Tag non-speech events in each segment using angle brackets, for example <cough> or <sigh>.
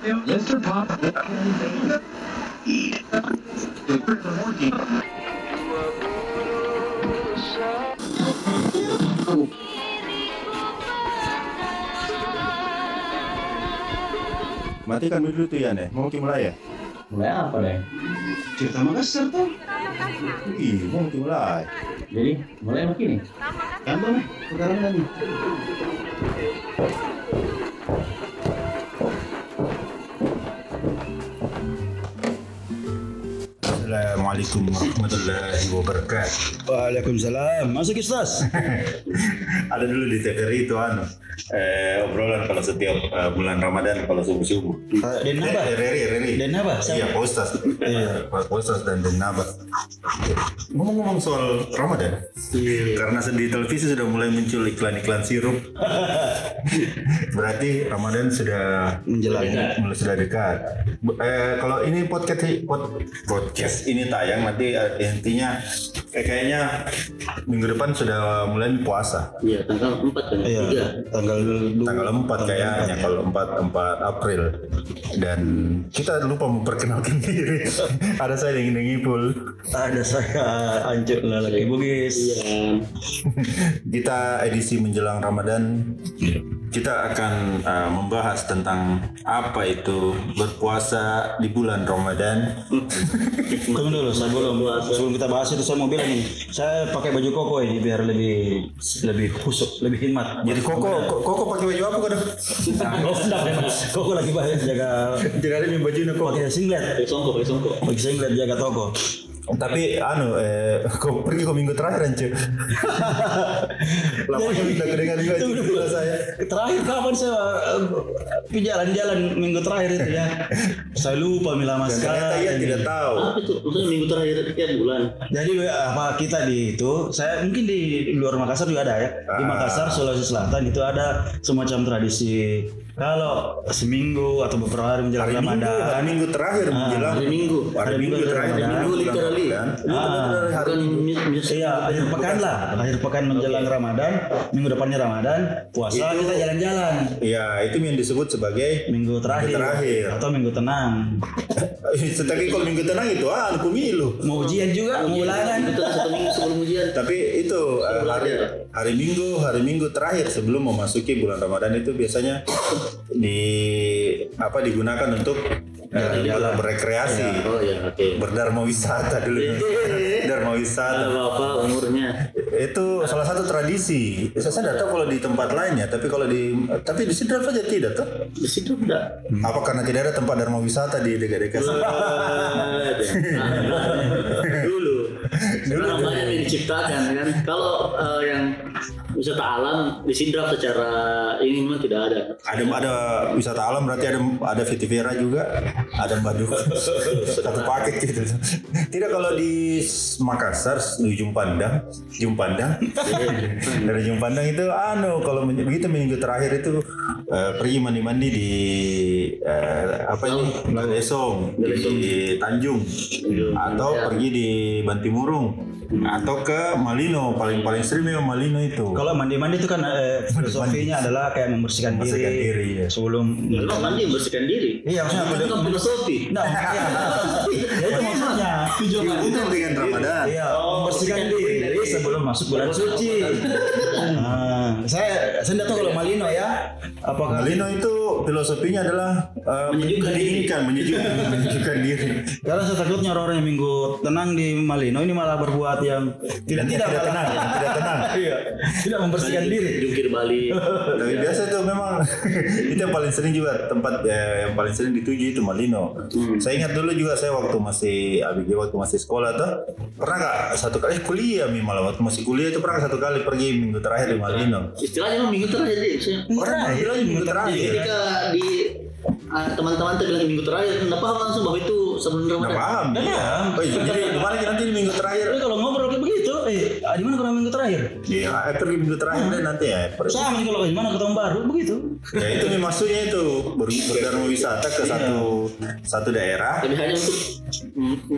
Mr. Pop. Matikan dulu tuh ya nih, mau mulai ya? Mulai apa deh? Cerita Makassar tuh. Ih, mau mulai. Jadi mulai begini. Gampang nih, sekarang lagi. Assalamualaikum warahmatullahi wabarakatuh. Waalaikumsalam. Masuk Ustaz. <laughs> Ada dulu di TVRI itu anu eh, obrolan kalau setiap eh, bulan Ramadan kalau subuh subuh. Den apa? Reri, Reri. Den apa? Iya, Pak Ustaz. Iya, Pak Ustaz dan Den Naba. Ngomong-ngomong soal Ramadan, karena di televisi sudah mulai muncul iklan-iklan sirup. <laughs> Berarti Ramadan sudah Menjelang. mulai sudah dekat. Eh, kalau ini podcast pod- podcast ini tayang nanti eh, intinya eh, kayaknya minggu depan sudah mulai puasa. Iya, tanggal 4 kan? Iya, tanggal dua. Tanggal 4 kayaknya kalau 4 4 April. Dan kita lupa memperkenalkan <laughs> diri. Ada saya yang ngipul. Ada saya Anjuk lah lagi Bugis. Iya. <laughs> Kita edisi menjelang Ramadan. Kita akan uh, membahas tentang apa itu berpuasa di bulan Ramadan. <laughs> Tunggu dulu sebelum sebelum kita bahas itu saya mau bilang nih, saya pakai baju koko ini biar lebih lebih khusuk, lebih hikmat. Jadi Koko, Koko, pakai baju apa kadang? Koko lagi banyak jaga Tidak ada yang bajunya Koko. pakai singlet. Pakai songkok, pakai songkok. Pakai singlet jaga toko. Tapi anu, eh, kau pergi ke minggu terakhir ancu. Lapangan minta kedengar juga itu saya. Terakhir kapan saya eh, pergi jalan-jalan minggu terakhir itu ya? Saya lupa mila mas ternyata ia tidak tahu. Apa itu? Maksudnya minggu terakhir tiap bulan. Jadi apa kita di itu, saya mungkin di luar Makassar juga ada ya. Di Ah. Makassar, Sulawesi Selatan itu ada semacam tradisi kalau seminggu atau beberapa hari menjelang Hari Minggu, Ramadan. hari Minggu terakhir menjelang Hari Minggu. hari Minggu terakhir Minggu bulan literally. Ramadan. Ah, Hari Minggu. Iya, akhir pekan lah. Akhir pekan menjelang Ramadan, minggu depannya Ramadan, puasa kita jalan-jalan. Iya, itu yang disebut sebagai Minggu terakhir, terakhir. atau minggu tenang. <laughs> Tapi kalau minggu tenang itu ah pemilu. Mau ujian juga, mau ulangan. Itu satu minggu sebelum ujian. Tapi itu eh, hari hari Minggu hari Minggu terakhir sebelum memasuki bulan Ramadan itu biasanya di apa digunakan untuk eh, dalam berekreasi. Oh iya, oke. Berdharma wisata dulu. Dharma wisata. Apa umurnya? Itu salah satu tradisi. Saya tidak tahu kalau di tempat lainnya, tapi kalau di tapi di Sidrap saja tidak tuh. Di situ enggak. Apa karena tidak ada tempat dharma wisata di dekat-dekat <laughs> sana? dulu sekarang banyak yang diciptakan kan? Kalau eh, yang wisata alam di Sidrap secara ini memang tidak ada. Ada ada wisata alam berarti ada ada Vitivera juga, ada Badu <laughs> satu paket gitu. Tidak kalau di Makassar di Ujung Pandang, Ujung Pandang. <laughs> Dari Ujung Pandang itu anu kalau begitu minggu terakhir itu eh, pergi mandi-mandi di eh, apa ini? Esong di Tanjung. Atau pergi di Bantimurung atau ke Malino paling paling sering memang Malino itu. Kalau mandi-mandi itu kan eh, filosofinya adalah kayak membersihkan, Membersihkan diri, diri, ya. sebelum Memang mandi membersihkan diri Iya, maksudnya itu bukan filosofi Nah, iya. <laughs> ya itu maksudnya. Itu dengan Ramadan. Iya, Oh, membersihkan membersihkan diri sebelum masuk bulan suci. Nah, saya saya tidak tahu kalau Malino ya. Apakah Malino itu filosofinya adalah uh, Menyejukkan diri. meninggikan, menyejukkan, <laughs> menyejukkan diri. karena saya takutnya orang-orang yang minggu tenang di Malino ini malah berbuat yang tidak tidak, Tidak tenang, tidak tenang. <laughs> Iya, tidak membersihkan diri. jungkir balik <laughs> Tapi biasa itu memang itu yang paling sering juga tempat eh, yang paling sering dituju itu Malino. Saya ingat dulu juga saya waktu masih ABG waktu masih sekolah tuh pernah nggak satu kali kuliah mi malah waktu masih kuliah itu pernah satu kali pergi minggu terakhir di Malino. Istilahnya memang minggu terakhir sih maksudnya. Orang bilang minggu terakhir. ketika di ah, teman-teman tuh bilang minggu terakhir paham langsung bahwa itu sebelum Nggak Ramadan paham. Iya. Oh, iya, jadi sih nanti di minggu terakhir? Tapi kalau ngobrol ah, di mana kau minggu terakhir? Iya, eh, pergi minggu terakhir deh nanti ya. Sama nih kalau di mana ke tahun baru begitu. Ya itu nih maksudnya itu ber- berdharma wisata ke satu satu daerah Tapi hanya untuk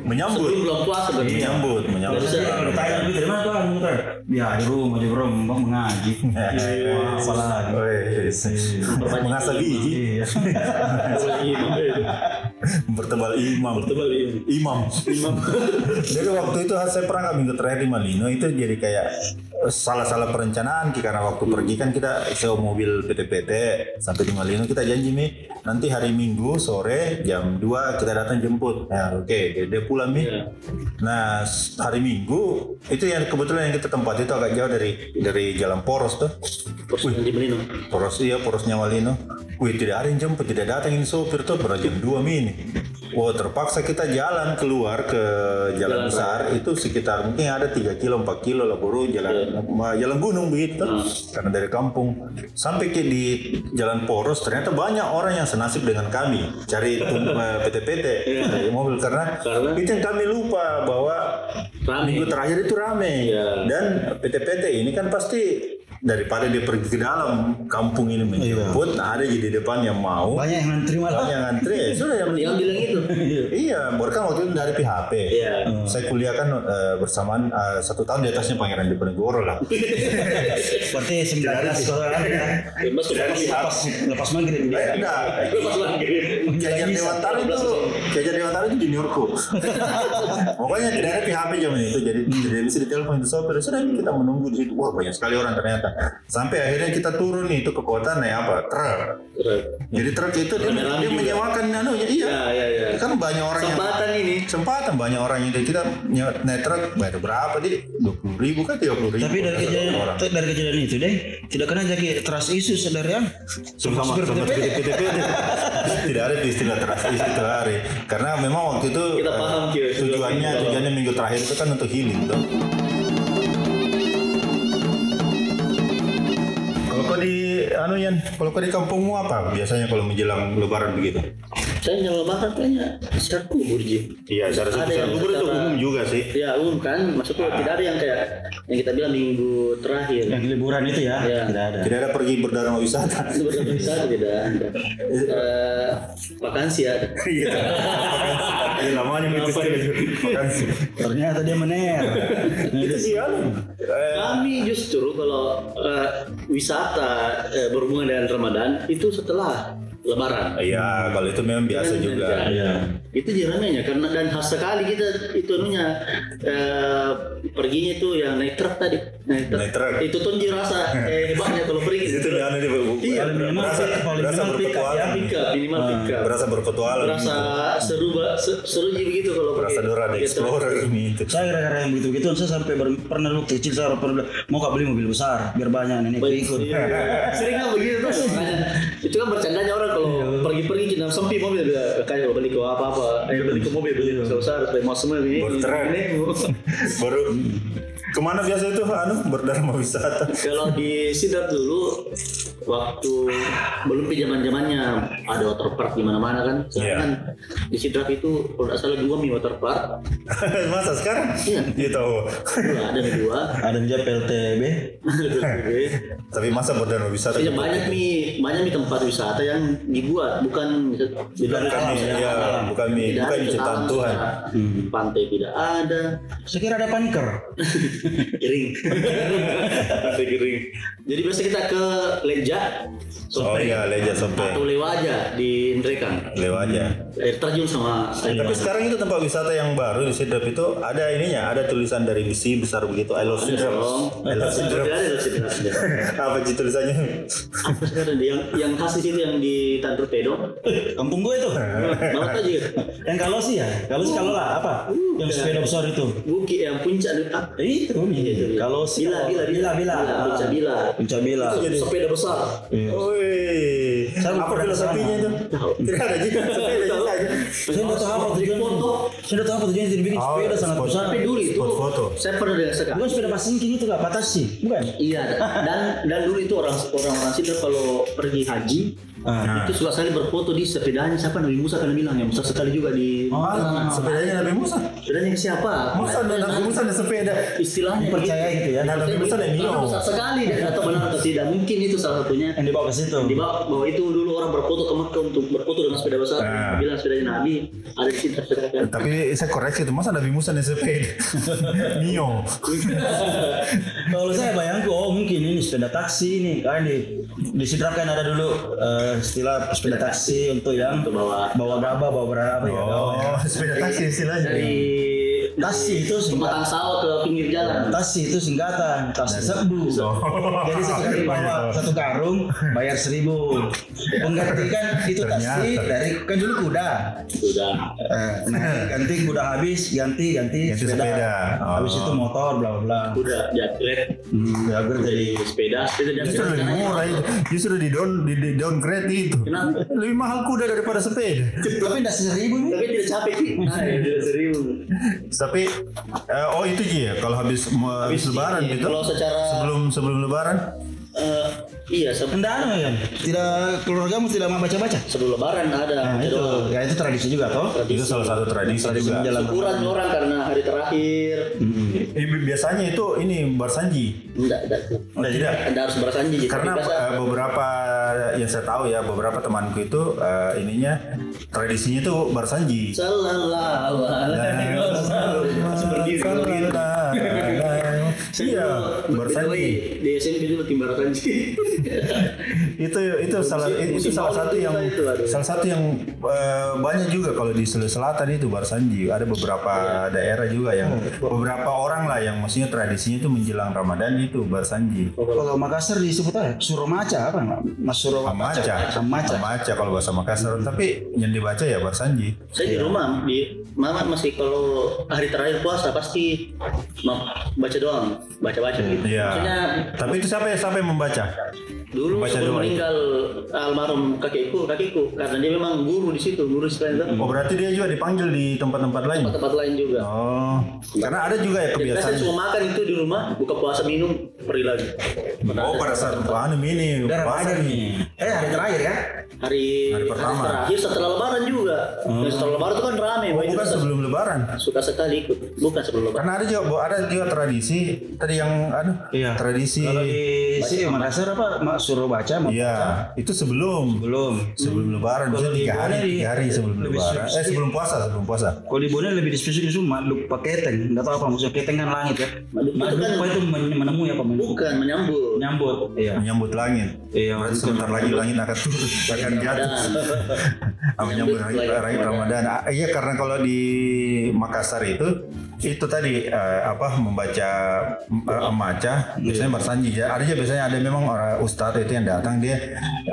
Menyambut. sebelum bulan puasa berarti. menyambut menyambut. Bisa. Kalau ditanya lebih dari mana terakhir? Ya di rumah di rumah bang mengaji. <laughs> Wah, apa lagi? Wes. Mengasah biji, Iya. <laughs> bertebal imam, Tebal ini. imam, imam. <laughs> jadi waktu itu saya pernah ke minggu terakhir di Malino itu jadi kayak eh, salah-salah perencanaan karena waktu pergi kan kita sewa mobil PT-PT sampai di Malino kita janji mi nanti hari Minggu sore jam 2 kita datang jemput. Ya oke, jadi dia pulang mi. Iya. Nah hari Minggu itu yang kebetulan yang kita tempat itu agak jauh dari dari Jalan Poros tuh. Terus di Melino. Poros iya, porosnya Malino. Wih tidak ada yang jemput, tidak datang ini sopir tuh pada jam 2 mini. <laughs> Wah terpaksa kita jalan keluar ke jalan, Jalan besar. itu sekitar mungkin ada 3 kilo 4 kilo lah baru jalan ma- jalan gunung begitu. Karena dari kampung. Sampai ke di jalan poros ternyata banyak orang yang senasib dengan kami. Cari <laughs> eh, PT-PT cari mobil. Karena, Karena? itu yang kami lupa bahwa Rame. minggu terakhir itu rame. Iya. dan PT-PT ini kan pasti daripada dia pergi ke dalam kampung ini menjemput nah ada di depan yang mau Banyak yang ngantri malah. banyak yang antri ya <laughs> sudah yang Yang bilang itu. <laughs> iya baru kan waktu itu dari PHP Iya. saya kuliah kan eh, bersamaan eh, satu tahun di atasnya Pangeran Diponegoro lah <laughs> Berarti 19 orang ya. Lepas lepas maghrib. Enggak Lepas lagi. Jajar Dewantara itu Jajar Dewantara itu juniorku <laughs> pokoknya tidak ada PHP zaman itu jadi tidak bisa ditelepon itu sopir. Sudah kita menunggu di situ. Wah banyak sekali orang ternyata. Sampai akhirnya kita turun nih itu ke kota naik apa? Truk. Jadi truk itu dia, dia menyewakan anu ya iya. Ya, ya, ya. kan banyak orang yang Kesempatan ini. kesempatan banyak orang yang kita nyewa naik truk bayar berapa? Di dua puluh ribu kan tiga puluh ribu. Tapi dari kejadian orang. dari kejadian itu deh tidak kena jadi trust issue saudara ya. sama sama. tidak ada istilah terasi itu hari karena memang waktu itu Kita eh, paham, Kio. tujuannya Sudah tujuannya minggu terakhir itu kan untuk healing tuh kalau kau di anu Yan? Kalau kau di kampungmu apa biasanya kalau menjelang lebaran begitu Saya yang lebaran kayaknya istirahat kubur Ji. iya yang kubur itu secara- umum juga sih Ya umum kan, maksudku tidak ada yang kayak yang kita bilang minggu terakhir. Yang liburan itu ya, Iya. tidak ada. tidak ada pergi berdharma wisata Itu berbeda bisa tidak ada. <laughs> Eh, vakansi ada. Iya. Ini lamanya itu Apa ini? vakansi. Ternyata dia mener. Itu sih. Eh, Kami justru kalau eh, wisata eh, berhubungan dengan Ramadan itu setelah Lebaran. Iya, kalau itu memang biasa Kan juga. Iya. Itu jaramnya karena dan khas sekali kita itu anunya eh, perginya itu yang naik truk tadi. Naik truk. Naik truk. Itu tuh rasa <laughs> eh, hebatnya kalau pergi. Itu anu dia Iya, minimal berasa, paling berasa berpetualang. Ya, pick up, minimal pick up. Berasa berpetualang. Berasa seru seru begitu kalau Berasa pergi. Dora the Gitu. Explorer ini itu. Saya gara-gara yang begitu-begitu saya sampai ber- pernah waktu kecil saya pernah mau kak beli mobil besar biar banyak nenek ikut. <laughs> Iya. Sering begitu tuh. Itu kan bercandanya orang kalau pergi-pergi kita sempi mobil dia kayak kalau beli ke apa-apa, ayo beli ke mobil beli ke besar supaya mau semua ini. Ini. Baru ke mana biasa itu anu berdharma wisata? Kalau di Sidrap dulu waktu belum zaman zamannya ada water park di mana-mana kan. Sekarang Iya. kan di Sidrap itu kalau tidak salah dua mi water park. <laughs> Masa sekarang? Iya. Iya tahu. Dulu ada dua. Ada juga PLTB. <laughs> Tapi masa berdharma wisata? Iya banyak mi banyak mi tempat wisata yang dibuat bukan di Bukan alam, mi, ya. iya, bukan mi, bukan ciptaan Tuhan. Pantai tidak ada. Saya kira ada paniker. <laughs> Kering. Pantai kering. Jadi biasa kita ke Leja, Oh Sompeng, iya, Leja Sompeng. atau Lewaja di Ndrekang. Lewat aja. Air terjun sama air Tapi sekarang itu tempat wisata yang baru di Sidrap itu ada ininya, ada tulisan dari besi besar begitu. I love Sidrap. I love Sidrap. <laughs> Apa sih tulisannya? Apa sekarang yang yang khas di situ yang di Tantur Pedo? Kampung gue itu. Bawa aja. Yang kalau sih ya, kalau sih kalau lah apa? Yang sepeda besar itu. Bukit yang puncak itu. Eh, Itu nih. Kalau sih Bila, bila, bila bila. Bila. Bila. Itu sepeda besar. Woi, Saya apa filosofinya itu? Tidak ada juga. <laughs> Sepeda aja. Saya udah tahu apa tujuan. Foto. Saya udah tahu apa tujuan jadi bikin Oh, sepeda sangat spot. besar. Tapi dulu itu saya pernah dengar sekali. Bukan sepeda pasingking itu kak, batas sih, bukan? Iya, dan dan dulu itu orang orang orang situ kalau pergi haji Ah. itu suka sekali berfoto di sepedanya siapa Nabi Musa kan bilang yang besar sekali juga di Ah, sepedanya Nabi Musa. sepedanya siapa Masa ada Nabi Musa ada sepeda? istilahnya Percaya gitu ya. Nah, Nabi Musa ada Karena Mio. besar sekali dan atau benar atau tidak mungkin itu salah satunya Yang dibawa ke situ. di bawah bahwa itu dulu orang berfoto ke Mekah untuk berfoto dengan sepeda besar Ah. bilang sepedanya Nabi ada di sini sepeda kan Tapi saya koreksi itu masa Nabi Musa ada sepeda? <laughs> Mio. <laughs> <laughs> Kalau saya bayangku, oh mungkin ini sepeda taksi nih, kan di di Sidrap kan ada dulu eh, istilah sepeda taksi untuk yang Untuk bawa- bawa gabah, bawa berapa ya? Oh, sepeda taksi istilahnya. dari Taksi itu singkatan. sawah ke pinggir jalan Taksi itu singkatan, taksi serbu. Oh. Jadi sekali <laughs> bawa satu karung bayar seribu. Penggantikan itu taksi Ternyata. dari kan dulu kuda. sudah Eh, nah, <laughs> ganti kuda habis, ganti ganti, Ganti sepeda. Oh. Habis itu motor, bla bla bla. udah jadret Hmm, ya gue jadi sepeda sepeda Justru lebih murah itu. Justru di down di, di downgrade itu. Kenapa? Lebih mahal kuda daripada sepeda. tapi tidak seribu nih. tapi tidak capek sih nah, ya, tidak serius <laughs> Tapi eh, oh itu Ji ya kalau habis habis lebaran iya, gitu. kalau secara- sebelum sebelum lebaran. Eh, iya se- Enggak anu ya. Tidak keluargamu tidak mau baca-baca. sebelum lebaran ada Nah, baca itu, ya itu tradisi juga toh. Itu salah satu tradisi, Tradisi juga. menjelang syukuran orang karena hari terakhir Eh, biasanya itu ini barsanji. enggak enggak Oh, tidak. Anda harus bersanji gitu. Karena Biasa- eh, beberapa yang saya tahu ya beberapa temanku itu eh, ininya tradisinya itu barsanji. Sallallahu alaihi wasallam. Seperti itu. Iya, barsanji. Di SMP dulu tim barsanji. itu itu salah itu salah satu yang itu, salah satu yang eh, banyak juga kalau di Sulawesi Selatan itu barsanji ada beberapa daerah juga yang beberapa orang lah yang maksudnya tradisinya itu menjelang Ramadan itu barsanji Kalau Makassar disebut apa? Suromaca apa? Mas Suro Amaca Amaca. Kalau bahasa Makassar. Tapi yang dibaca ya barsanji Saya di rumah di mama masih kalau hari terakhir puasa pasti baca doang, baca-baca gitu. Iya. Maksudnya Tapi itu siapa yang siapa yang membaca? dulu Baca sebelum doa itu. meninggal almarhum kakekku, kakekku karena dia memang guru di situ, guru sekalian itu Oh berarti dia juga dipanggil di tempat-tempat lain. tempat lain juga. Oh, karena ada juga ya Jadi biasa kebiasaan. cuma makan itu di rumah, buka puasa minum, pergi lagi. Oh pada saat anu ini nih. Eh hari terakhir ya? Hari, Hari pertama. terakhir setelah lebaran juga. Dan setelah lebaran itu kan rame, Oh, Wah, itu bukan suka- sebelum Lebaran. suka sekali ikut. Bukan sebelum lebaran. Karena ada juga ada juga tradisi tadi yang anu Iya. tradisi. Kalau di sini Makassar apa? Mak suruh baca? Mak- Iya, itu sebelum Belum. sebelum Lebaran Kalau bisa tiga hari tiga hari sebelum Lebaran. Eh sebelum puasa sebelum puasa. Kalau di Bone lebih spesifik itu makhluk keteng. Enggak tahu apa maksudnya keteng kan langit ya. Makhluk itu kan- apa itu men- menemui apa? Bukan menyambut. Menyambut. Iya. Menyambut langit. Iya, Berarti sebentar lagi langit akan turun akan jatuh. Menyambut hari, hari Ramadan. Ah, iya karena kalau di Makassar itu itu tadi eh, apa membaca uh, maca biasanya bersanji ya. Ada aja biasanya ada memang orang ustadz itu yang datang dia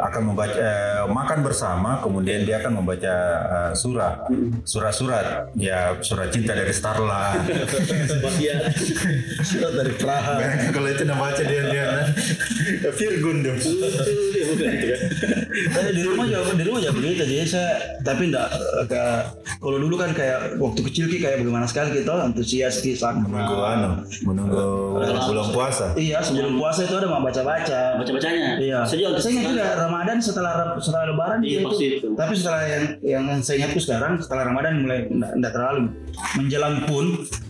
akan membaca eh, makan bersama kemudian dia akan membaca eh, surah. Surat-surat ya surat cinta dari Starla. Bagian. Surat dari Praha. Kalau itu namanya dia dia Virgun dong. Saya di rumah juga di rumah juga begitu jadi saya tapi enggak kalau dulu kan kayak waktu kecil kayak bagaimana sekali kita antusias ki menunggu sakra. anu menunggu bulan puasa Iya sebelum puasa itu ada mau baca-baca. Baca-bacanya. Iya. Saya juga Saya ingat juga Ramadan setelah setelah Lebaran Iya, pasti itu. Tapi setelah yang yang saya ingatku sekarang setelah Ramadan mulai enggak, enggak terlalu menjelang pun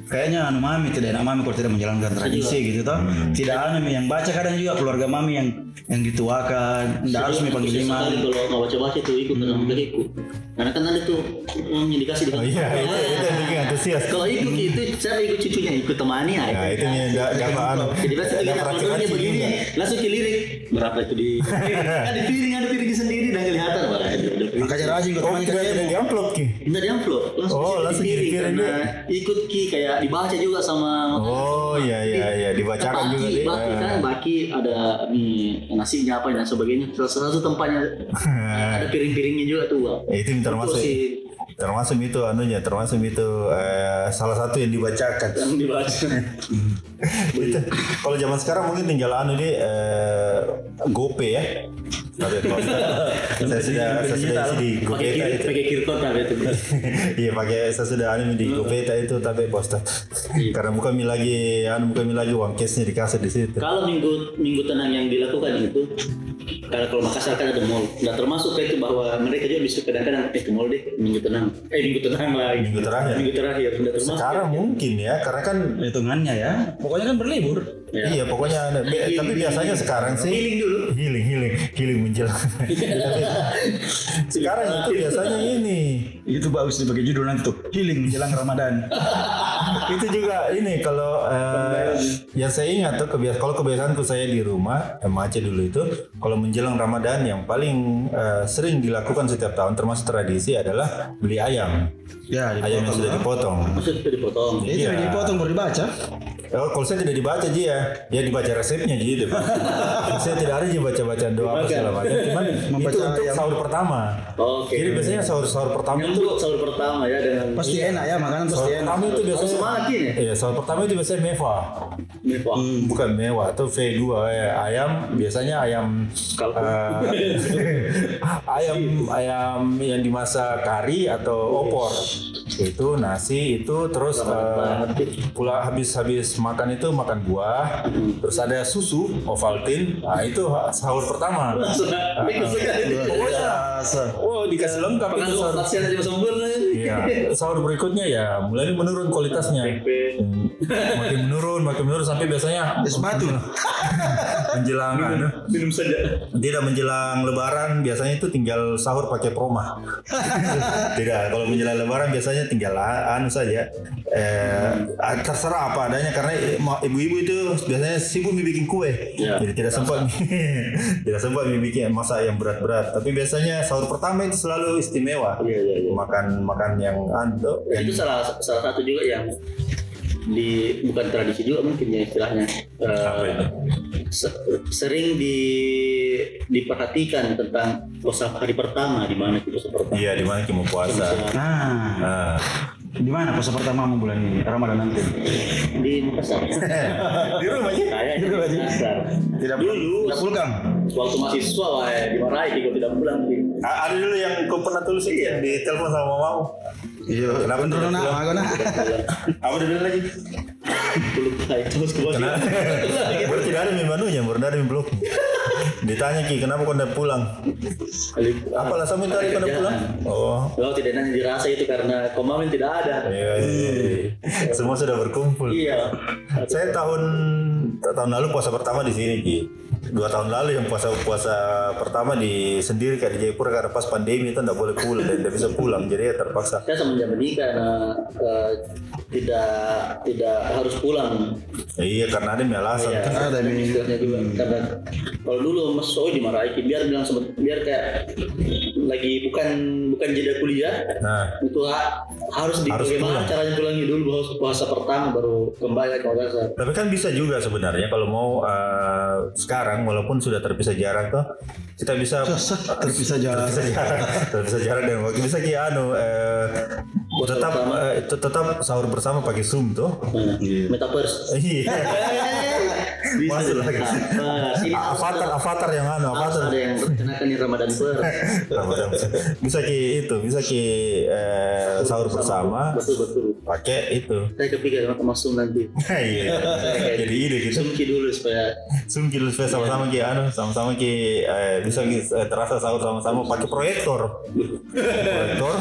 kayaknya anu mami tidak enak mami kalau tidak menjalankan tradisi gitu toh. Hmm. Tidak anu yang baca kadang juga keluarga mami yang yang dituakan, enggak harus mi panggil imam. kalau nggak baca-baca itu ikut dengan hmm. ikut. Karena kan ada tuh yang dikasih di oh iya itu itu yang bikin antusias Kalau ikut itu saya ikut cucunya ikut temani ya. Nah, itu yang enggak enggak anu. Jadi Enggak kita fotonya racik-racik begini, langsung ke lirik. Berapa itu di? <laughs> ada piring, ada piring sendiri dan kelihatan. Wah. Makanya rajin kok Oh, teman kira ada di amplop ki. Enggak di amplop, langsung Oh, langsung piring karena ikut ki kayak dibaca juga sama Oh iya iya iya dibacakan juga baki, deh. baki kan baki ada nih nasinya apa dan sebagainya. Salah satu tempatnya <laughs> ada piring-piringnya juga tuh. Eh, itu termasuk Itu termasuk itu anunya termasuk itu eh, salah satu yang dibacakan. yang dibaca. <laughs> itu kalau zaman sekarang mungkin tinggal anu nih eh, GoPay ya. Tapi kalau <laughs> saya sudah saya sudah isi di pakai GoPay kir- itu. pakai kirkot apa itu. <laughs> Iya pakai saya sudah anu di GoPay itu tapi poster. Iya. Karena bukan mi lagi anu bukan mi lagi uang cashnya dikasih di situ. Kalau minggu minggu tenang yang dilakukan itu Karena kalau Makassar kan ada mall. Nggak termasuk kayak itu bahwa mereka juga bisa kadang-kadang eh ke mall deh minggu tenang. Eh minggu tenang lagi. Minggu terakhir. Minggu terakhir. Nggak termasuk. Sekarang mungkin ya, karena kan Hitungannya ya. Pokoknya kan berlibur. Ya. Iya pokoknya ada. Be- Healing, tapi biasanya healing. sekarang sih Healing dulu. healing healing healing menjelang. <laughs> Sekarang itu biasanya ini Itu bagus dipakai judul nanti tuh. Healing menjelang Ramadan. <laughs> <laughs> itu juga ini kalau eh, yang saya ingat tuh kebiasaan kalau kebiasaanku saya di rumah sama Aceh dulu itu kalau menjelang Ramadan yang paling eh, sering dilakukan setiap tahun termasuk tradisi adalah beli ayam ya, ayam yang sudah dipotong Maksudnya itu dipotong. Itu Iya. yang dipotong baru dibaca. Oh, kalau saya tidak dibaca Ji ya, ya dibaca resepnya Ji. <laughs> saya tidak ada Ji baca-baca doa apa segala macam. Cuman Membaca itu untuk ayam. sahur pertama. Oke. Jadi biasanya sahur-sahur pertama itu sahur pertama ya dengan Pasti enak ya, makanan pasti sahur enak. pertama itu Harus biasanya semangat ini. Iya, sahur pertama itu biasanya mewah. Mewah. Bukan mewah, itu V2 ya. Ayam biasanya ayam eh, <laughs> ayam ayam yang dimasak kari atau opor. Itu nasi itu terus eh, Pi. pula habis habis makan itu makan buah, terus ada susu Ovaltine. Nah, itu sahur pertama. Biasa. Oh, dikasih lengkap itu sahur. Iya, sahur berikutnya ya mulai menurun kualitasnya. Hmm, makin menurun, makin menurun sampai biasanya Es batu. <laughs> menjelang anu, Minum saja. tidak menjelang lebaran biasanya itu tinggal sahur pakai proma. <laughs> tidak, kalau menjelang lebaran biasanya tinggal anu saja. Eh, terserah apa adanya karena ibu-ibu itu biasanya sibuk bikin kue. Ya. Jadi tidak sempat <laughs> tidak sempat bikin masak yang berat-berat. Tapi biasanya sahur pertama itu selalu istimewa. Iya iya iya. Makan makan yang anu yang Itu salah salah satu juga yang di bukan tradisi juga mungkin ya istilahnya. Se- sering di diperhatikan tentang puasa hari pertama di mana itu puasa pertama. Iya, di mana kita mau puasa. Nah, Nah, di mana puasa pertamamu bulan ini? Ramadan nanti. Di Makassar. di rumah aja. Kayaknya di Makassar. Tidak Dulu Tidak pulang. waktu mahasiswa wah dimarahi kalau tidak pulang Ada dulu yang kau pernah tulis yang di telepon sama mamamu. Iya. Kenapa tidak nak, aku nak. <laughs> Apa dia lagi? belum naik terus ke bawah. Baru tidak ada menunya, baru ada blog. Ditanya Ki, kenapa kau tidak pulang? Apa alasanmu tadi kau tidak pulang? Oh, Kalau tidak nanti dirasa itu karena komamen tidak ada. iya, iya, iya. Semua sudah berkumpul. Iya. Saya tahun tahun lalu puasa pertama di sini Ki. Dua tahun lalu yang puasa puasa pertama di sendiri kayak di Jayapura karena pas pandemi itu tidak boleh pulang dan tidak bisa pulang jadi ya terpaksa. Saya semenjak menikah nah, eh, tidak tidak harus pulang. Iya karena ada yang alasan. Iya, Ada nih. istilahnya juga karena kalau dulu Mas Soi dimarahi biar bilang sebet- biar kayak lagi bukan bukan jeda kuliah Nah, itu ha- harus di Harus bagaimana pulang. caranya pulangi dulu puasa, puasa pertama baru kembali ke Makassar. tapi kan bisa juga sebenarnya kalau mau eh, sekarang walaupun sudah terpisah jarak tuh kita bisa <laughs> Terpisah jalan. terpisah jarak, <laughs> terpisah jarak dan waktu bisa ki anu eh, tetap eh, tet- tetap sahur bersama pakai zoom tuh. Nah, Metaverse. Iya. <laughs> Masuk lagi. Nah, sini harus Avatar, avatar yang anu, harus avatar. ada yang berkenakan di Ramadan. <laughs> Ramadan. bisa ki itu, bisa ki eh, sahur bersama Betul betul. pakai itu. Saya kepikir sama Mas Sum nanti. <laughs> Iya. Jadi ide gitu. Sumki dulu supaya Zoom kita supaya sama-sama ki anu, sama-sama ki eh, bisa ki eh, terasa sahur sama-sama pakai proyektor. proyektor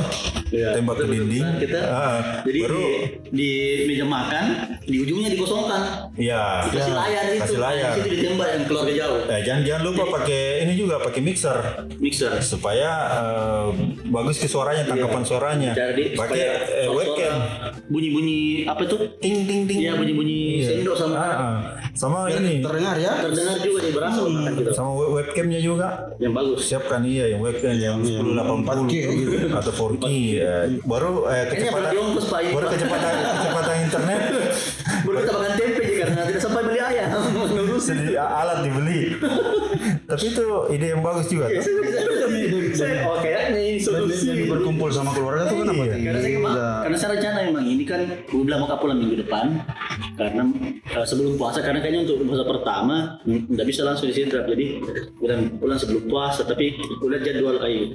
Iya. tembak ke dinding. kita Ah, jadi baru di, meja makan di ujungnya dikosongkan ya kasih layar itu kasih layar. Di situ ditembak yang keluarga jauh Eh, jangan jangan lupa pakai ini juga pakai mixer mixer supaya eh, bagus ke suaranya tangkapan suaranya. jadi Pakai supaya eh, webcam. bunyi bunyi apa tuh Ting ting ting. Iya bunyi bunyi sendok sama Ah, ah. sama ini Terdengar ya. terdengar juga nih berasa makan gitu sama web- webcamnya juga. yang bagus Siapkan iya yang webcam yang 1080 4K gitu. atau 4K eh, baru eh, kecepatan baru kecepatan kecepatan internet baru kita makan tempe aja karena tidak sampai beli ayam <laughs> ngurusin jadi alat dibeli. <laughs> Tapi itu ide yang bagus juga tuh. saya oh kayaknya ini solusi. Jadi berkumpul sama keluarga tuh kan apa? Iya. Karena saya karena saya rencana memang ini kan gue bilang mau pulang minggu depan. Karena eh, sebelum puasa karena kayaknya untuk puasa pertama nggak bisa langsung disintrap jadi bilang pulang sebelum puasa tapi udah jadwal kayak gitu.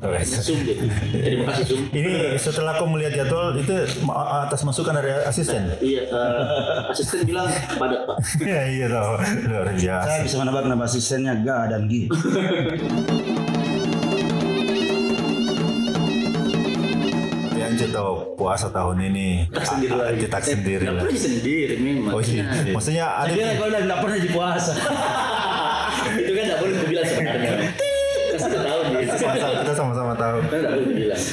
Oke. zoom gitu terima kasih zoom. Ini setelah aku melihat jadwal itu atas masukan dari asisten? Iya eh, asisten bilang padat pak. <laughs> Iya iya luar biasa. Saya bisa menebak nama asistennya Ga dan Ancu tahu puasa tahun ini. Sendiri lagi. Kita sendiri Nggak lah. pernah sendiri memang. Oh iya, maksudnya ada kalau udah nggak pernah di puasa. <laughs> itu kan tidak boleh dibilang sebenarnya. Tahu puasa kita sama-sama tahu.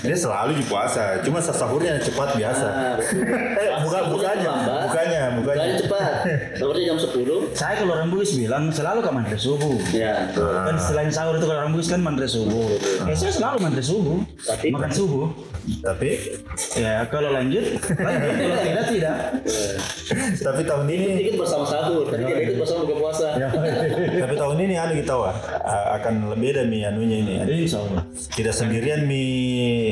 Dia selalu di puasa, cuma sahurnya cepat biasa. Ah. Eh, <laughs> bukan bukanya, Lambat. bukanya, Sahurnya jam 10. Saya kalau orang Bugis bilang selalu ke mandre subuh. Ya. Kan selain sahur itu kalau orang Bugis kan mandre subuh. Ya saya selalu mandre subuh. Tapi- Makan subuh. Tapi, Ya kalau lanjut, lanjut. <laughs> Kalau tidak tidak. tapi tahun ini, Ikut bersama sahur. Tadi dia ikut bersama buka puasa. <laughs> tapi tahun ini anu kita wah akan lebih ada mi anunya ini. Insya Allah. Tidak sendirian mi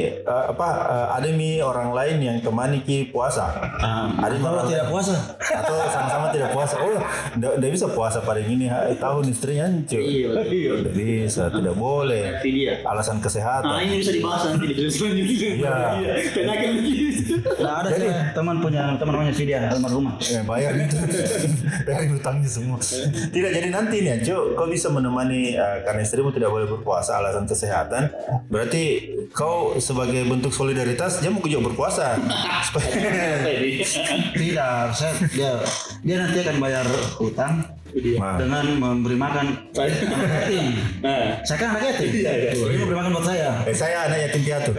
eh, apa ada mi orang lain yang temani ki puasa. Ah, Ada kalau orang tidak puasa. atau sama-sama tidak puasa. Oh, tidak bisa puasa pada ini ha, tahun istrinya cuy. Iya. Tidak bisa, tidak boleh. Itu. Alasan Nah kesehatan. ini bisa dibahas nanti di selanjutnya. Iya. Penyakit. Nah, ada saya teman punya teman namanya Vidya almarhumah. Eh, bayar gitu <laughs> bayar hutangnya semua tidak jadi nanti nih Cuk kau bisa menemani eh, karena istrimu tidak boleh berpuasa alasan kesehatan berarti kau sebagai bentuk solidaritas dia mau juga berpuasa <laughs> supaya ini? Tidak, saya dia dia nanti akan bayar utang Nah, dengan memberi makan yatim. Nah. Saya kan anak yatim. Iya, iya. Dia memberi makan buat saya. eh, saya anak yatim piatu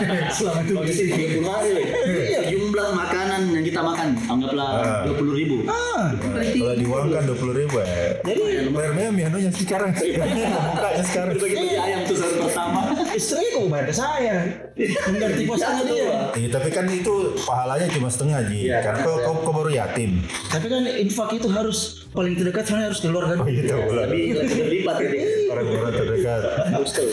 <laughs> Selama itu. Sih 30 hari. Iya, jumlah yang kita makan anggaplah Ah. 20 ribu. Ah, kalau diuangkan dua puluh ribu ya jadi bayarnya mi anunya sekarang <laughs> bukanya sekarang Bagi-bagi ayam tuh sahur pertama. istri kok bayar ke saya. Mengganti puasanya dia. Iya, tapi kan itu pahalanya cuma setengah ji Iya, karena kau, kau, kau baru yatim Tapi kan infak itu harus paling terdekat sebenarnya harus keluarga dulu. gitu pula Lebih berlipat gitu. orang-orang terdekat Harus tahu.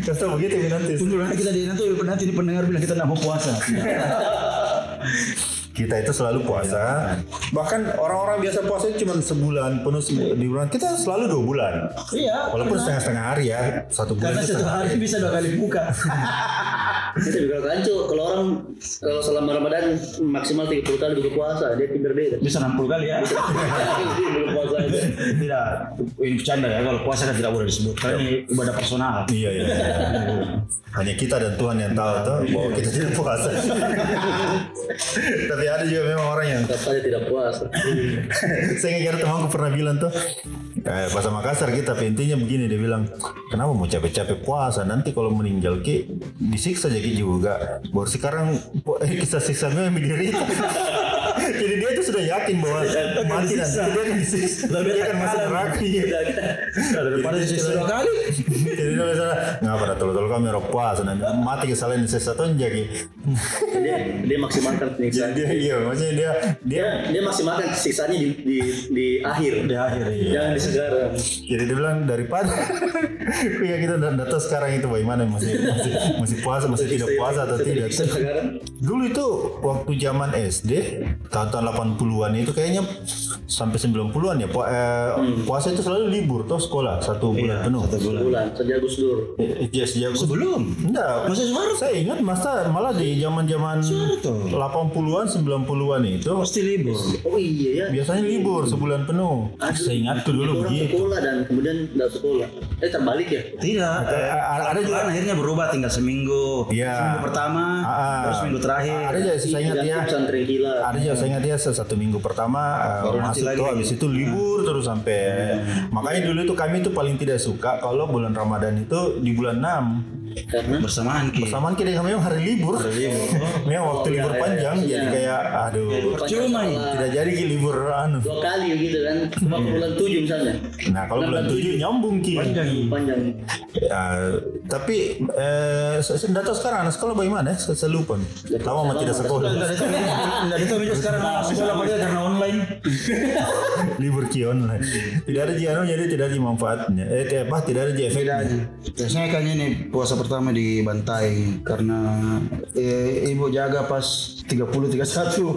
Kasih tau begitu nanti nanti kita di nanti nanti di pendengar bilang kita nggak mau puasa. <laughs> kita itu selalu puasa. Bahkan orang-orang biasa puasa itu cuma sebulan penuh di bulan. Kita selalu dua bulan. Iya. Walaupun setengah-setengah hari ya, satu bulan Karena satu setengah hari bisa dua kali buka. <laughs> Itu juga kancu kalau orang kalau selama Ramadan maksimal 30 kali buka puasa, dia tidur beda. Bisa 60 kali ya. Buka <laughs> puasa itu. tidak, ini bercanda ya. Kalau puasa kan tidak boleh disebut. Karena ini ibadah personal. Iya, iya. iya. <laughs> Hanya kita dan Tuhan yang tahu tuh bahwa kita tidak puasa. Tapi ada juga memang orang yang Tetap saja tidak puasa. <laughs> saya ingat ada temanku pernah bilang tuh eh, bahasa Makassar kita tapi intinya begini dia bilang kenapa mau capek-capek puasa nanti kalau meninggal ki disiksa jadi juga. Baru sekarang <laughs> eh, kisah siksa memang diri <laughs> jadi dia tuh sudah yakin bahwa mati nanti dia disiksa dia akan masuk neraka iya. Daripada disiksa dua kali. jadi dia bilang nggak pada tolong-tolong kami puasa nanti mati kesalahan disiksa tuh jadi Dia, dia maksimalkan penyiksaan. dia iya maksudnya dia dia Dia, maksimalkan siksanya di, di, di akhir. Di akhir iya. Jangan di sekarang. Jadi dia bilang daripada <laughs> ya kita tahu sekarang itu bagaimana masih masih, masih puasa masih tidak puasa atau tidak. Dulu itu waktu zaman SD tahun-tahun 80-an itu kayaknya sampai 90-an ya pu- eh, puasa itu selalu libur toh sekolah satu bulan penuh. Satu bulan. bulan sejak Gus Dur. Eh, eh, sejak Sebelum. Enggak, Masih suara saya ingat masa malah di zaman-zaman tuh. 80-an 90-an itu Pasti libur. Oh iya ya. biasanya libur sebulan penuh. Saya ingat tuh dulu begitu. sekolah dan kemudian tidak sekolah. Eh terbalik ya? Tidak. Eh, ada Ada juga juga akhirnya berubah tinggal seminggu. Iya. Seminggu pertama, Ah. terus minggu terakhir. Ada aja saya ingat Ganti ya. pesantren gila. Ada saya ingat ya satu minggu pertama uh, Baru masuk lagi. tuh habis itu libur terus sampai makanya dulu itu kami tuh paling tidak suka kalau bulan Ramadan itu di bulan 6 Karena bersamaan ki. bersamaan kita dengan memang hari libur memang waktu Oh, libur iya, iya, panjang iya. jadi kayak aduh Percuma ini. tidak jadi ki libur anu dua kali gitu kan. Cuma bulan tujuh misalnya. nah kalau bulan 7 nyambung ki Panjang. Panjang. Ya, tapi eh, saya tahu sekarang anak sekolah bagaimana ya? Saya, saya lupa nih. Lama mah tidak sekolah. Ada juga sekarang anak sekolah padahal karena online. libur ki online. Tidak ada jadi tidak ada manfaatnya. Eh, eh, apa? Tidak ada efeknya. Biasanya kayaknya nih puasa pertama dibantai karena eh, ibu jaga pas 30 31.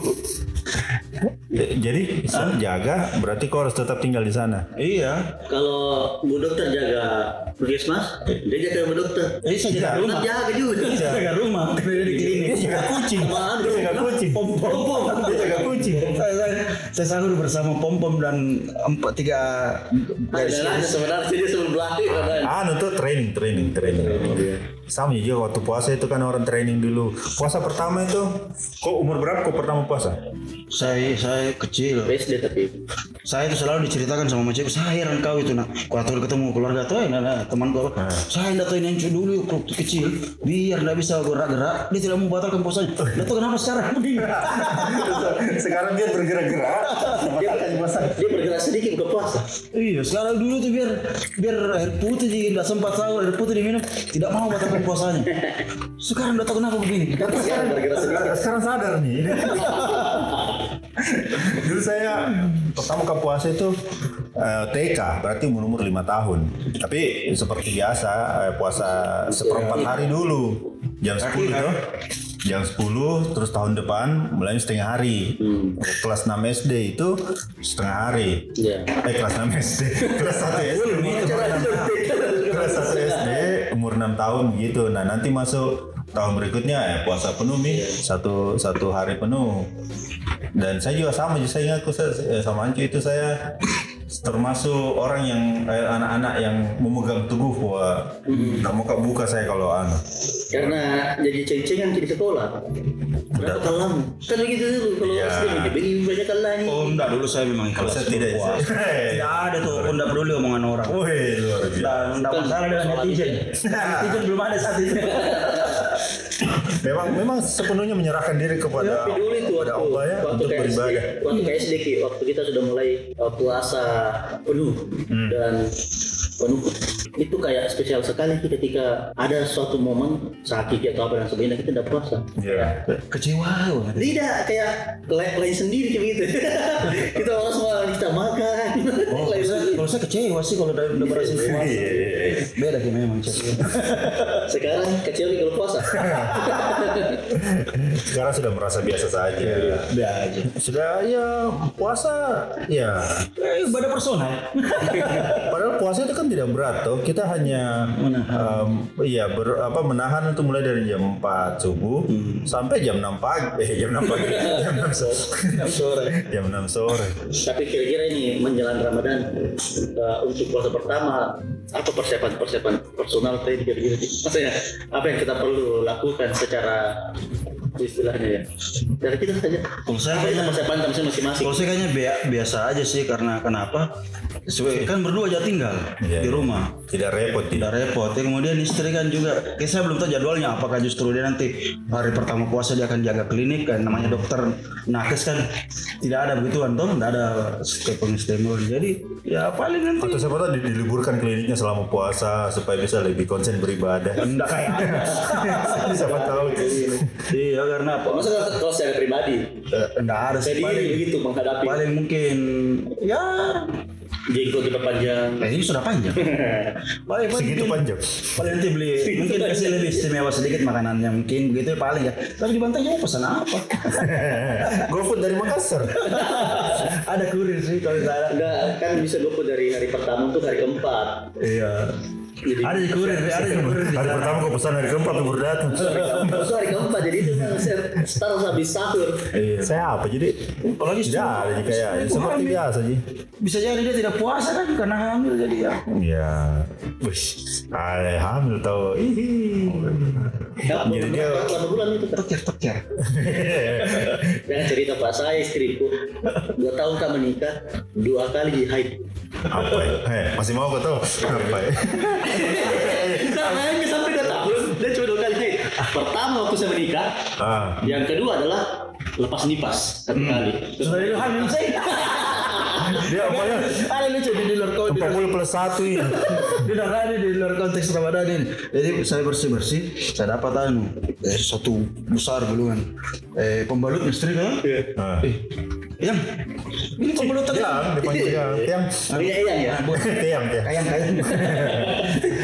<laughs> Jadi saya jaga berarti kau harus tetap tinggal di sana. iya. Kalau Bu Dokter jaga puskesmas, dia jaga Bu Dokter. Eh saya jaga Tetap rumah. jaga juga. Saya jaga rumah karena dia di klinik. Dia jaga kucing. Dia jaga kucing. Pom pom. Dia jaga kucing. saya, saya, saya sahur bersama pom pom dan empat tiga Ada nanya sebenarnya dia sebelum belakang. Anu tuh training, training, training. Sama juga waktu puasa itu kan orang training dulu. Puasa pertama itu, kok umur berapa kok pertama puasa? saya saya kecil SD tapi. saya itu selalu diceritakan sama macam saya heran kau itu nak kalau ketemu keluarga tuh nah, nah, teman kau saya hendak tahu yang dulu waktu kecil biar tidak bisa gerak-gerak dia tidak membatalkan puasanya dia tuh kenapa sekarang <laughs> Sekarang dia bergerak-gerak. Dia, dia bergerak sedikit buka puasa. iya sekarang dulu tuh biar biar air putih jadi tidak sempat sahur air putih diminum tidak mau batalkan puasanya <laughs> sekarang udah tahu kenapa begini Sekarang bergerak sedikit. Sekarang sadar nih. <laughs> Dulu saya pertama ke puasa itu eh, TK, berarti umur umur lima tahun. Tapi seperti biasa eh, puasa seperempat hari dulu, jam 10 tuh. Jam 10 terus tahun depan mulai setengah hari. Kelas 6 SD itu setengah hari. Iya. Eh kelas 6 SD, <laughs> kelas 1 SD. kelas 1 SD umur 6 tahun gitu. Nah, nanti masuk tahun berikutnya ya puasa penuh nih satu satu hari penuh dan saya juga sama saya ingat saya, eh, sama Ancu itu saya termasuk orang yang eh, anak-anak yang memegang teguh bahwa nggak mau buka saya kalau anu Karena jadi ceng-cengan di sekolah. Berapa kalam? Kan begitu dulu kalau Iya. SD begini banyak kalah nih. oh enggak dulu saya memang kalau ikhlas saya tidak berpuasa. tidak ada tuh aku enggak peduli omongan orang Wih, luar biasa. Enggak masalah dengan netizen. <laughs> netizen belum ada saat itu. <laughs> Memang memang sepenuhnya menyerahkan diri kepada Tapi dulu itu waktu, Allah ya waktu untuk beribadah. waktu SD Ki, waktu kita sudah mulai uh, puasa penuh Hmm. dan penuh itu kayak spesial sekali ketika ada suatu momen sakit atau apa dan sebagainya kita tidak puasa. Ya. Kecewa. Tidak kayak lain, lain sendiri kayak begitu. <laughs> kita orang semua kita makan. Oh, lain kalau saya, kecewa sih kalau udah, udah berhasil puasa. Iya, iya, iya. Beda sih memang Cak. <laughs> Sekarang kecil Ki, kalau puasa. <laughs> Sekarang sudah merasa biasa saja. Beda aja. Sudah ya puasa ya Eh, ibadah personal. <laughs> Padahal puasa itu kan tidak berat toh. Kita hanya em, iya ber, apa menahan untuk mulai dari jam 4 subuh sampai jam 6 pagi. Eh jam 6 pagi. jam 6 sore. jam 6 sore. Tapi kira-kira ini menjelang Ramadan uh, untuk puasa pertama apa persiapan-persiapan personal tadi kira-kira maksudnya apa yang kita perlu lakukan secara istilahnya ya dari kita saja Kalau saya Apa kayaknya- persiapan kami masing-masing Kalau saya kayaknya bia- biasa aja sih karena kenapa? Sebagai- Kan berdua aja tinggal Iya, di iya. rumah. Tidak repot Tidak tidak. repot. Ya, kemudian istri kan juga, kayak saya belum tahu jadwalnya. Apakah justru dia nanti hari pertama puasa dia akan jaga klinik kan namanya dokter nakes kan tidak ada begituan toh, tidak ada stepeng stepeng. Jadi ya paling nanti Atau siapa tahu di- diliburkan kliniknya selama puasa supaya bisa lebih konsen beribadah. enggak kayak <laughs> siapa tahu. iya karena apa? masa kalau- saya pribadi? Eh, Enggak saya sih diri paling, begitu menghadapi. paling mungkin ya. Jenggot diperpanjang eh, ini sudah panjang. <laughs> paling paling Segitu panjang. paling nanti beli mungkin kasih lebih istimewa sedikit makanannya mungkin begitu ya paling ya. Tapi di bantai mau pesan apa? <laughs> GoFood dari Makassar. ada kurir sih kalau saya. Enggak kan bisa gue dari hari pertama untuk hari keempat. Iya. jadi ada di kurir ada di kurir di Hari pertama kau pesan hari keempat baru datang. Maksudnya hari keempat jadi itu kan saya start habis sahur iya Saya apa jadi? apalagi Tidak ada jadi kayak seperti biasa sih. bisa jadi dia tidak puasa kan karena hamil jadi ya Ya, wih, ada hamil tau. Ihi. Ya, Jadi dia- berapa bulan itu kan? teker teker Jangan cerita pak saya istriku dua tahun kami menikah dua kali haid. Apa ya? Eh, masih mau kau tahu? Apa ya? Nah, ini sampai dua tahun dia cuma dua kali. Pertama waktu saya menikah, Ah, yang kedua adalah lepas nipas satu kali. Terus sudah itu hamil saya dia apa ya? ada lucu di luar kau di 40 plus 1 ini. di luar ada di luar konteks Ramadan ini. Jadi saya bersih bersih, saya dapat anu eh, satu besar gulungan eh, pembalut istri kan? Ah. Eh, yang ini pembalut. Tiang, dipanggil <laughs> tiang. Tiang. Iya iya ya. Tiang, tiang. Kayang kayang.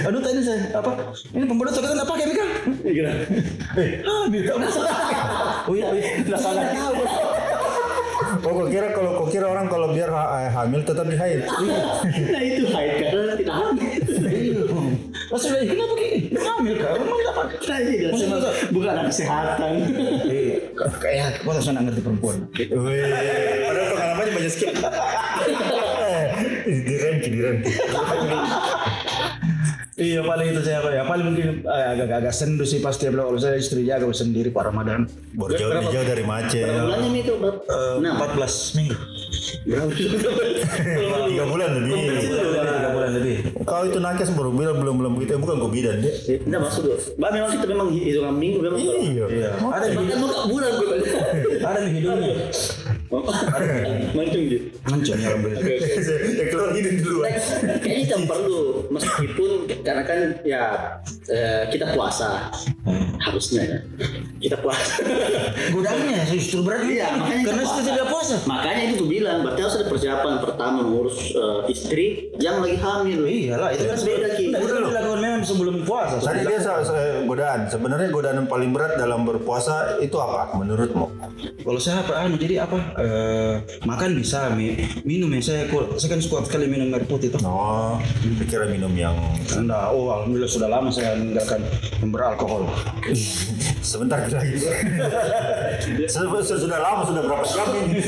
Aduh tadi saya apa? Ini pembalut kan apa kayak kan? Gila. Ah, biar Oh iya, oh iya. Lah salah. Oh, kau kira kalau kau kira orang kalau biar ha- eh, hamil tetap di haid. Nah itu haid karena tidak hamil. <laughs> Sudah kenapa ki? Hamil kak? Rumah dapat. Nah, iya, Maksudnya saya tuh- bukan anak kesehatan. Eh, <laughs> kayak kau tak ngerti perempuan. Padahal pengalamannya banyak skip. Direnki, direnki. Iya paling itu saya ya paling mungkin eh, agak-agak sendu sih pasti kalau saya istri jaga sendiri Pak Ramadan. Baru jauh, jauh dari macet. Bulannya Mi itu Bab? Eh. 14 minggu. Berapa? Tiga bulan lebih. Tiga bulan lebih. Kau itu nakes baru bilang belum belum begitu, bukan gue bidan deh. Enggak maksud gue. Bah memang kita memang hitungan minggu memang. Iya. Iya. Ada di Bahkan bukan bulan gue. ada di hidungnya. Mancung gitu. Hancur ya. Ya keluar hidung dulu. Kayaknya kita perlu meskipun karena kan ya eh, kita puasa harusnya ya kita puasa. <laughs> Godaannya justru berat Iya, makanya karena kita sudah puasa. tidak puasa. Makanya itu gue bilang berarti harus ada persiapan pertama mengurus eh, istri yang lagi hamil. Iyalah itu kan beda ki. Nah, itu kan dilakukan memang sebelum puasa. Tadi dia so- so- godaan. Sebenarnya godaan yang paling berat dalam berpuasa itu apa menurutmu? Kalau saya apa anu jadi apa eh, makan bisa mi- minum ya saya saya kan suka sekali minum air putih tuh. Oh, dikira minum yang Anda, oh alhamdulillah sudah lama saya meninggalkan yang beralkohol. <laughs> sebentar lagi. <laughs> Sudah- sudah lama sudah berapa jam ini?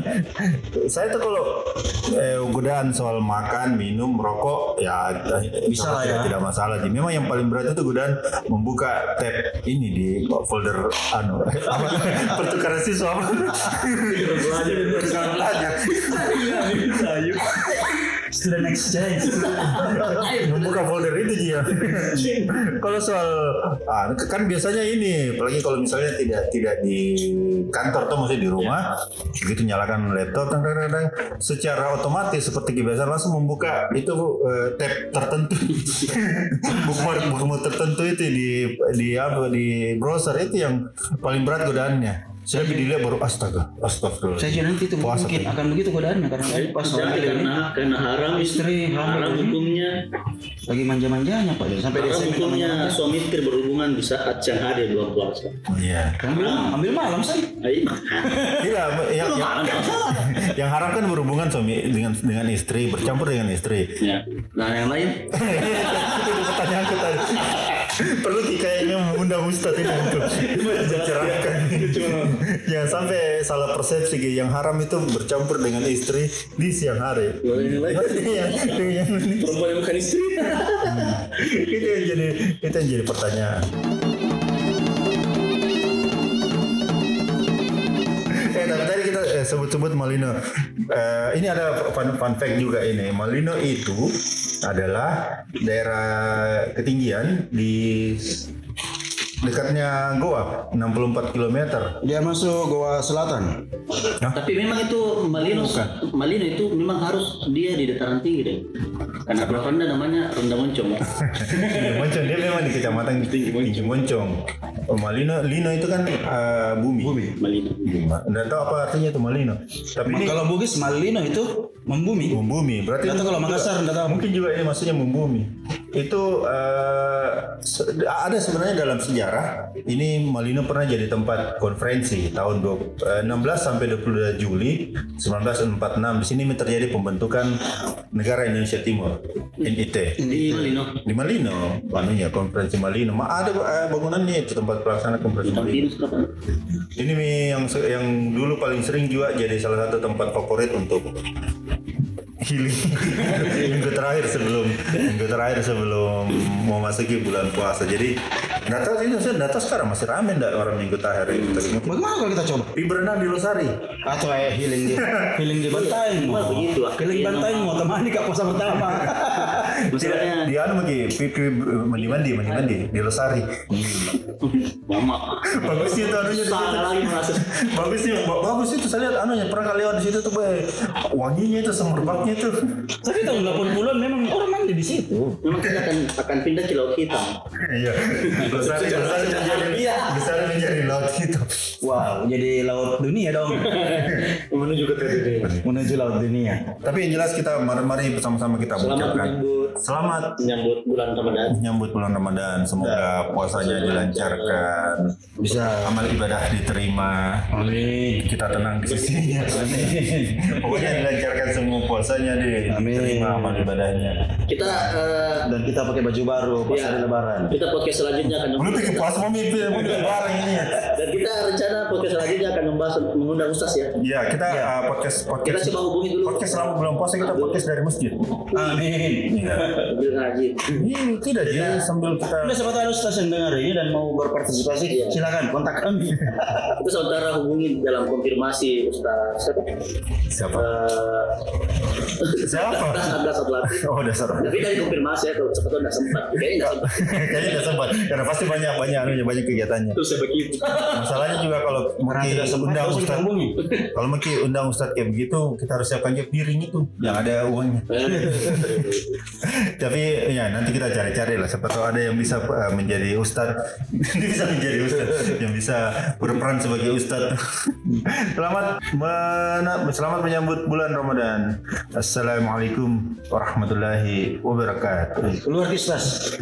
<laughs> Saya tuh kalau eh, godaan soal makan, minum, merokok ya Bisa lah ya. Tidak masalah. Jadi memang yang paling berat itu godaan membuka tab ini di folder anu <laughs> apa pertukaran siswa apa? Pertukaran belajar. Student exchange. membuka folder itu Ji, ya. kalau soal ah, kan biasanya ini, apalagi kalau misalnya tidak tidak di kantor tuh masih di rumah, begitu nyalakan laptop, tang, secara otomatis seperti kebiasaan langsung membuka itu eh, tab tertentu, bookmark bookmark tertentu itu di di apa di browser itu yang paling berat godaannya. Saya dilihat baru astaga, astagfirullah. Saya nanti itu Puasa mungkin akan begitu godaannya karena pas hamil ini karena karena haram Istri haram ini. hukumnya lagi manja-manjanya pak sampai dia haram hukumnya suami istri berhubungan di saat siang hari bulan puasa. Iya. Ambil, ambil malam saya. Ayo. Tidak, yang, yang, yang haram kan berhubungan suami dengan dengan istri, bercampur dengan istri. Ya. Nah yang lain <laughs> itu pertanyaanku tadi. Perlu kayaknya mengundang Ustadz ini untuk mencerahkan. Jangan sampai salah persepsi Ki. yang haram itu bercampur dengan istri di siang hari. ini. perempuan yang bukan istri. itu yang jadi itu yang jadi pertanyaan. Eh eh, sebut-sebut Malino. Eh, ini ada fun, fun fact juga ini. Malino itu adalah daerah ketinggian di dekatnya Goa 64 km. Dia masuk Goa Selatan. Tapi memang itu Malino, Malino itu memang harus dia di dataran tinggi deh. Karena kalau rendah namanya rendah moncong. <laughs> Tinggi Moncong dia memang di kecamatan Tinggi Moncong. Oh, Malino, Lino itu kan eh, bumi. Bumi. Malino. Nggak tahu apa artinya itu Malino. Tapi ini Kalau Bugis Malino itu membumi. membumi. Berarti Atau kalau Makassar enggak tahu. mungkin juga ini maksudnya membumi. Itu se- ada sebenarnya dalam sejarah ini Malino pernah jadi tempat konferensi tahun dua- eh, 16 sampai 22 Juli 1946. Di sini terjadi pembentukan negara Indonesia Timur NIT. Di Malino. Di Malino, anunya konferensi Malino. Ma ada eh, bangunannya itu tempat pelaksana konferensi Malino. Ini yang yang dulu paling sering juga jadi salah satu tempat favorit untuk healing <laughs> minggu terakhir sebelum minggu terakhir sebelum mau masuki bulan puasa. Jadi nggak tahu sih, saya nggak tahu sekarang masih rame nggak orang minggu terakhir itu. Tapi mungkin Bagaimana kalau kita coba? Berenang di Losari. Atau eh healing di <laughs> healing di bantai Cuma begitu lah. Healing bantai mau temani kak puasa pertama. <laughs> Masalahnya Di anu lagi, pi, pi mandi mandi mandi mandi di Losari. mama. Bagus itu anunya di. Salah lagi merasa. Bagus sih, ba- bagus itu saya lihat anunya pernah kali lewat di situ tuh, Bay. Wanginya itu semerbaknya itu. Tapi tahun 80-an memang orang mandi di situ. Memang kita akan akan pindah ke laut hitam. Iya. Losari Losari menjadi Iya. Losari menjadi laut gitu. Wow, jadi laut dunia dong. <laughs> Menuju ke TTD. Menuju laut dunia. Tapi yang jelas kita mari, mari bersama-sama kita Selamat mengucapkan menyambut selamat menyambut bulan Ramadan. menyambut bulan Ramadan. Semoga puasanya dilancarkan, Bisa. amal ibadah diterima, Amin. kita tenang di sisinya. <laughs> Pokoknya dilancarkan semua puasanya deh, Amin. diterima amal ibadahnya. Kita eh, Dan kita pakai baju baru pas Iya. hari lebaran. kita podcast selanjutnya akan Belum bikin puasa mau mimpi, mau barang ini. dan kita rencana podcast selanjutnya akan membahas mengundang ustaz ya. Iya, kita uh, podcast Kita podcast coba hubungi dulu. podcast selama belum puasa kita podcast dari masjid. Amin. Iya. Sambil ngaji. Tidak jadi sambil kita siapa tahu ada ustaz yang dengar ini dan mau berpartisipasi, silakan kontak kami. <laughs> Kita sementara hubungi dalam konfirmasi ustaz siapa? siapa? Eh, Siapa? Ustaz satu lagi. Oh, dasar. Tapi dari konfirmasi ya kalau tahu nggak sempat. Kayaknya nggak sempat. <laughs> Kayaknya tidak sempat karena pasti banyak banyak anunya banyak kegiatannya. Terus saya begitu. Masalahnya juga kalau sempat, undang dihubungi. kalau Maki undang Ustaz kayak begitu, kita harus siapkan dia piring itu yang ada uangnya. <laughs> Tapi ya nanti kita cari-cari lah. Siapa tahu ada yang bisa uh, menjadi Ustaz, Dia <laughs> bisa menjadi Ustaz, yang bisa berperan sebagai Ustaz. selamat mena- selamat menyambut bulan Ramadan. Assalamualaikum warahmatullahi wabarakatuh. Keluar ustaz.